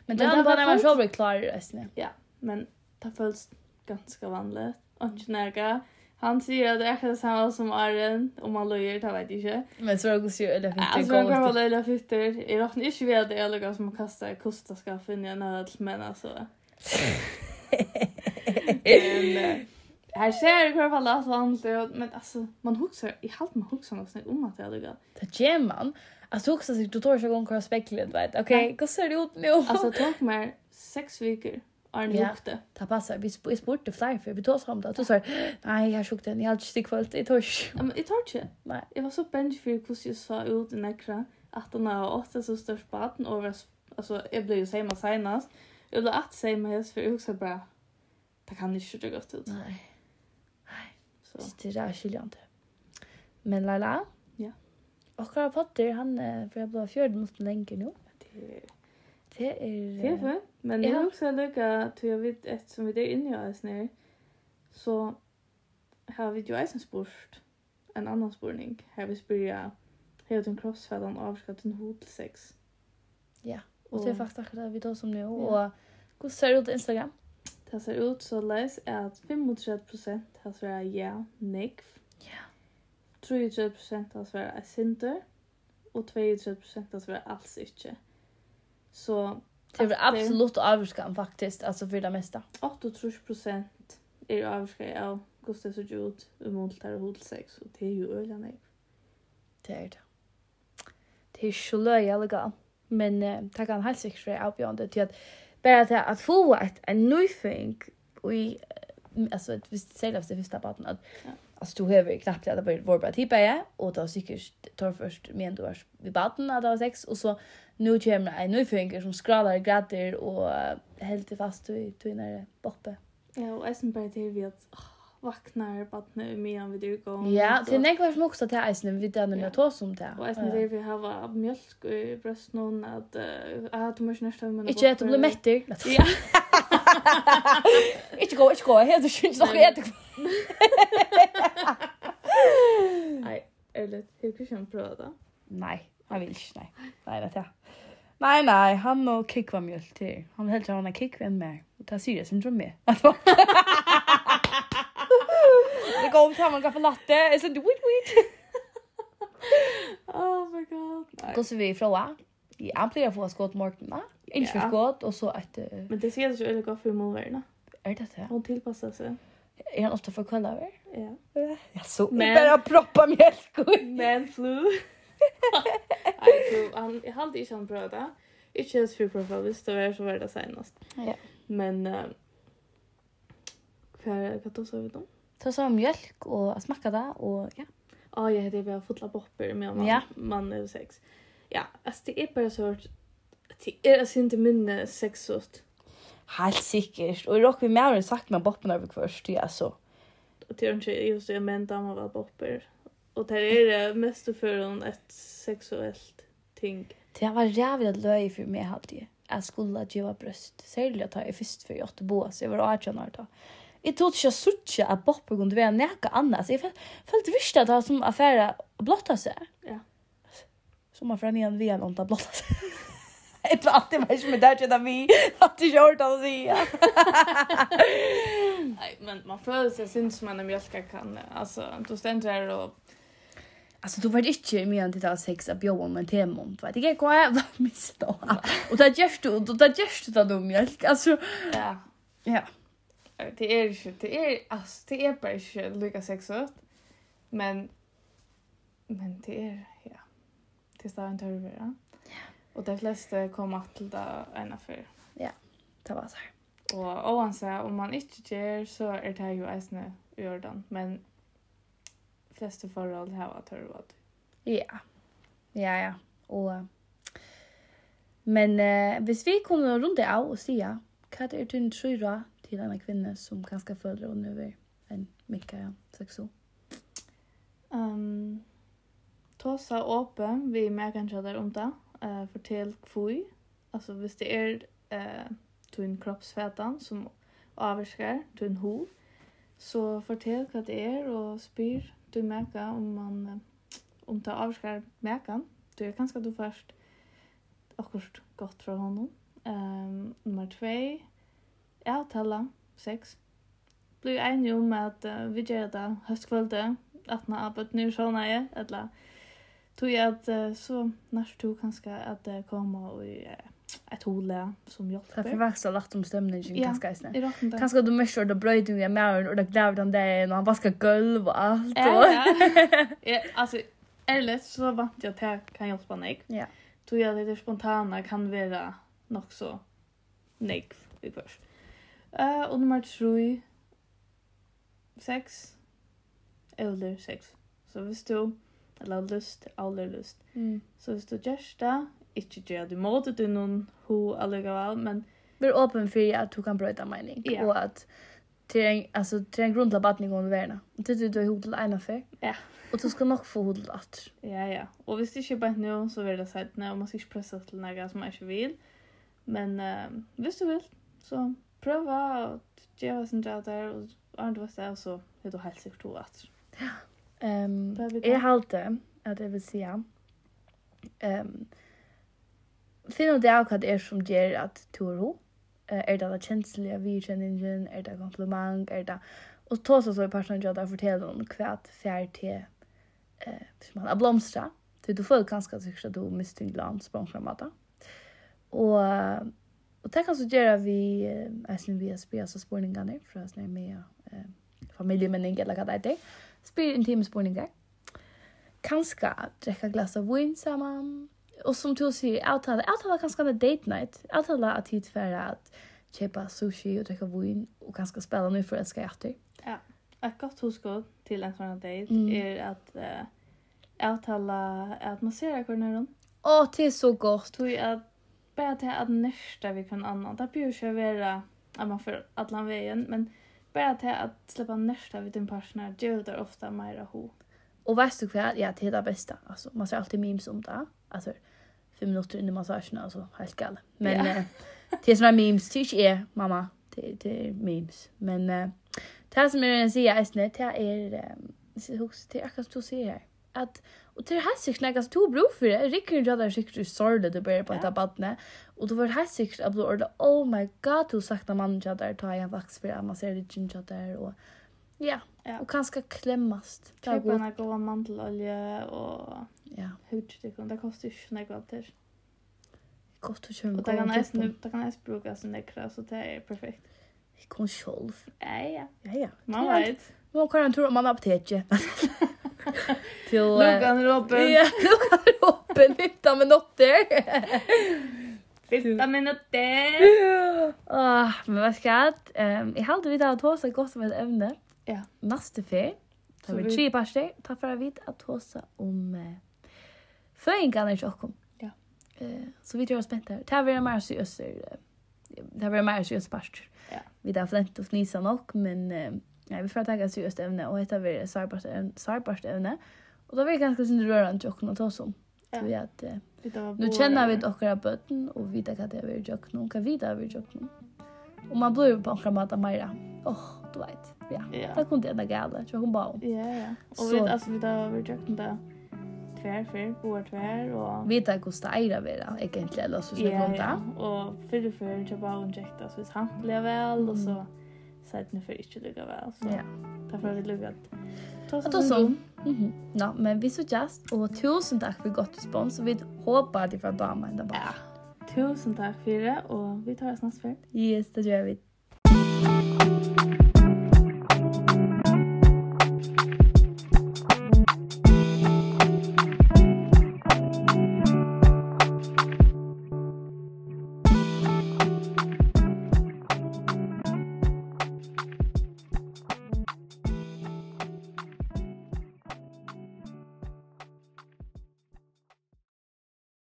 men det var när man själv blev klar i resten. Ja, men det följs ganska vanligt. Och inte nära. Han säger att det är kanske samma som Arjen, om man löjer, det vet jag inte. Men så är det också ju eller fytter. Ja, så kan vara också eller fytter. Jag råkar inte vid att det är lika som att kasta kostaskaffen i en ödel, men alltså... <laughs> Men här ser det i alla sånt men alltså man huxar i halt man huxar något snägt om att det ligger. Det gör man. Alltså huxar sig du tar sig gång kvar speklet vet. Okej, okay, hur ser det ut nu? Alltså tog mer sex veckor. Arne ja. hukte. Det passar. Vi spurte flere før. Vi tog oss om det. Du sa, nei, jeg sjukte den. Jeg har ikke stikk Det Jeg tar ikke. Ja, men jeg tar ikke. Nei. Jeg var så benji for hvordan jeg sa ut i nekra. At han har åtta så størst baden over. Altså, jeg ble jo seima senast. Jeg ble at seima hans, for jeg husker bare, det kan ikke se godt ut. Nei. Så det är skiljande. Men Laila? Ja. Och Karl Potter, han för jag blev fjärd mot länge nu. Det det är det är men det är också lucka till jag vet ett som vi det inne jag är snär. Så har vi ju ens spurt en annan spurning. Här vi spyrja hur den crossfällan avskatt en hot sex. Ja, och det är faktiskt det vi tar som nu och hur ser det ut Instagram? Det ser ut så leis at 35% har svaret ja, negv. Ja. 33% har svaret er synder. Og 32% har svaret alls ikke. Så... Det er absolutt avvurskan faktisk, altså for det meste. 38% er avvurskan av hvordan det ser ut i målet her og og det er jo øyne negv. Det er det. Det er ikke løy, jeg men uh, det kan helt sikkert være avbjørende til at bara att att få ett en nyföding och i alltså det visst säger det första barnet att alltså du har knappt att det var bara typ ja. Och då säkert tar först men du var vi baden att var sex. Och så nu kommer en nyföding som skrallar gradder och helt fast i tunnare boppe. Ja, och sen bara det vi att vaknar barnet i medan vi dyr gång. Ja, till är nekvar som också till isen vi där när jag tar som det. Och eisen det vi har mjölk i bröst någon att att du måste nästan men Inte att bli mätt. Ja. Inte gå, inte gå. Här du syns nog äta. Nej, eller hur kan jag prova? Nej, han vill inte. Nej. Nej, vet jag. Nei, nei, han må kikva mjölk til. Han vil helst ha henne kikva enn mer. Og ta syre syndrom med. <laughs> gå om till kan få latte. Jag sa, wait, wait. oh my god. Gå så vi ifrån. Ja, blir jag få skott va? Inte för skott och så att... Men det ser så veldig godt for målverden, Är det det? Hon tilpasser seg. Är han ofta för kvällare? Ja. Ja, så. men... bara proppa mjölk. Men flu. <laughs> Nei, flu. Han, jeg hade ikke han prøvd det. Ikke ens for proppa, hvis det var så var det senest. Ja. Men... Uh, Hva er det, hva da sa vi da? ta så mjölk och smaka det och ja. Ja, jag heter bara fotla popper med man ja. man är sex. Ja, alltså det är bara så att det är alltså inte minne sexigt. Helt sikkert. Och rock vi med har sagt med boppen över först, ja så. Och det är inte just det men damer var popper. Och det är det mest för en ett sexuellt ting. Det var jävligt löj för mig alltid. Jag skulle ge bröst. Särskilt att jag är först för jag åt bo. Så jag var 18 år då. Jeg trodde ikke suttje sørte at Boppa kunne være noe annet. Så jeg følte visst at det var som affære blotta seg. Ja. Som affære nyan vi er noen til blotta seg. Jeg tror alltid var som med det til det vi. At det ikke hørte han å si. Nei, men man føler seg synd som en mjölka kan. Altså, du stender her og... Alltså du var inte med att titta sex av Björn men Temon. om vet inte vad jag missade. Och det görs du och där görs du då mjölk alltså ja. Ja det är ju det är alltså det är bara inte lika sexuellt. Men men det är ja. Det står inte över. Ja. Och de flesta kommer att till det ena för. Ja. Det var så här. Och oavsett om man inte gör så är det ju äsna jordan, men flesta förhåll här var törvad. Ja. Ja, ja. Och Men eh, hvis vi kommer rundt av og sier hva det er til en trøyra till en kvinna som kanske föder nu över en mycket sexo. Um, Tåsa åpen vi merkan kjadar om det. Uh, fortell kvui. Altså, hvis det er uh, tun kroppsfetan som avskar tun ho, så fortell hva det er og spyr du merka om man uh, om det avskar merkan. Du er kanskje du først akkurat godt fra honom. Um, nummer 2 avtala sex. Blir enig om at uh, vi gjør det høstkvöldet, at man har bøtt nye sånne jeg, eller tog jeg at uh, så nærst tog kanskje at det kommer og uh, ett hole som hjälper. Det förväxlar lagt om stämningen ganska isne. Kanske du mest det bröd du i mæren, och det glæver den där og han vasker gulv och allt. Ja, <laughs> ja. Alltså, ärligt så vant jag att det kan hjelpe meg. Ja. Tror jag det spontana kan vara nok så nej i først. Uh, og nummer 3 sex eller sex. Så hvis du eller lust, eller lust. Mm. Så hvis du gjør det, ikke gjør det måte du noen ho allikevel, men... Vær åpen for at du kan brøyta mening, ja. og at til en, altså, til en grunn til badning om verden. Til du har hodet ene før, ja. og du skal nok få hodet at. Ja, ja. Og hvis du ikke bare nå, så vil det sette ned, og man skal ikke presse til noe som man ikke vil. Men uh, hvis du vil, så prøva at gjøre sin jobb der, og andre var sted, så er du helt sikkert to at. Ja. Um, jeg halte at jeg vil si ja. Um, Finn ut det av hva det er som gjør at du er ho. Er det det kjenslige virkjenningen, er det kompliment, er det... Og ta så så i personen gjør det å fortelle om hva det fjerde til eh, hvis man har blomstra. Så du får ganske sikkert at du mister en glans på en måte. Og Og det kan så gjøre vi, jeg synes vi har spyrt så spørningene, fra oss når vi har familjemenning eller hva det er. Spyrt intime spurninger. Kanskje drekke glass av vin sammen. Og som du sier, avtale, avtale kanskje en date night. Avtale at tid for at kjøpe sushi og drekke vin og kanskje spille noe for elsker hjertet. Ja, et godt hoskål til en sånn date mm. er at uh, avtale at man ser hverandre. Å, det er så godt. Tror jeg at bara det att närsta vi kan annan. Det blir ju vara att man för alla vägen, men bara till att släppa nästa vid din partner, det ofta mer ho. Och vet du vad? Ja, det är det bästa. Alltså, man ser alltid memes om det. Alltså, fem minuter innan massagen, alltså helt galen. Men yeah. eh, det är sådana memes, det är mamma, det, det är memes. Men eh, det som jag vill säga det är, det det är, det är, det är, det är, det är, det är, det det är, det är, det Och det här sig knäcka så bro för det. Ricker inte hade sikt du sorgde det började på ett badne. Och då var det här sikt att ordet, oh my god, du saknar mannen jag där, ta en vax för att man ser det gin där. Och ja, ja. och ganska klämmast. Klippa en god mandelolja och ja. hudstycken. Det kostar ju snägg av det. Gott att köra med gång. Det kan ens brukas näkra så det är perfekt. Det kom själv. Ja, ja. Ja, ja. Man vet. Man kan ha tro om man apoteket. <laughs> <laughs> till Luckan är öppen. Ja, Luckan är öppen. Fitta med notter. <laughs> Fitta med Ah, Åh, men vad ska jag? Ehm, jag hade vid att hosta gott om ett ämne. Ja. Nästa fe. Ta vi tre paste, ta för vid att hosta om föringarna i Stockholm. Ja. Eh, så vi tror oss bättre. Ta vi mer så öster. Det var mer så öster. Ja. Vi där flänt och fnisa nog, men Ja, vi får ta ett seriöst ämne och heter vi sårbart ämne. Och då blir det ganska synd rörande och något oss om. Ja. Vi att nu känner vi dock våra bötten och vi vet att det är vi jag nu, kan vi vidare vi jag någon. Och man blir på några mata mera. Åh, du vet. Ja. Det kunde ändå gälla. Jag kom bara. Ja, ja. Och vi alltså vi där vi jag någon tvär för bor tvär och vita kosta eira vera egentligen eller så så konta. Ja, och för för jag bara ursäkta så sant blev väl och så. Mm sett för inte lugga väl så. Ja. Därför har vi luggat. Och då så. Mhm. Ja, men vi så just och tusen tack för gott respons och vi hoppas att det får damer ända bara. Ja. Tusen tack för det och vi tar oss nästa för. Yes, det gör vi.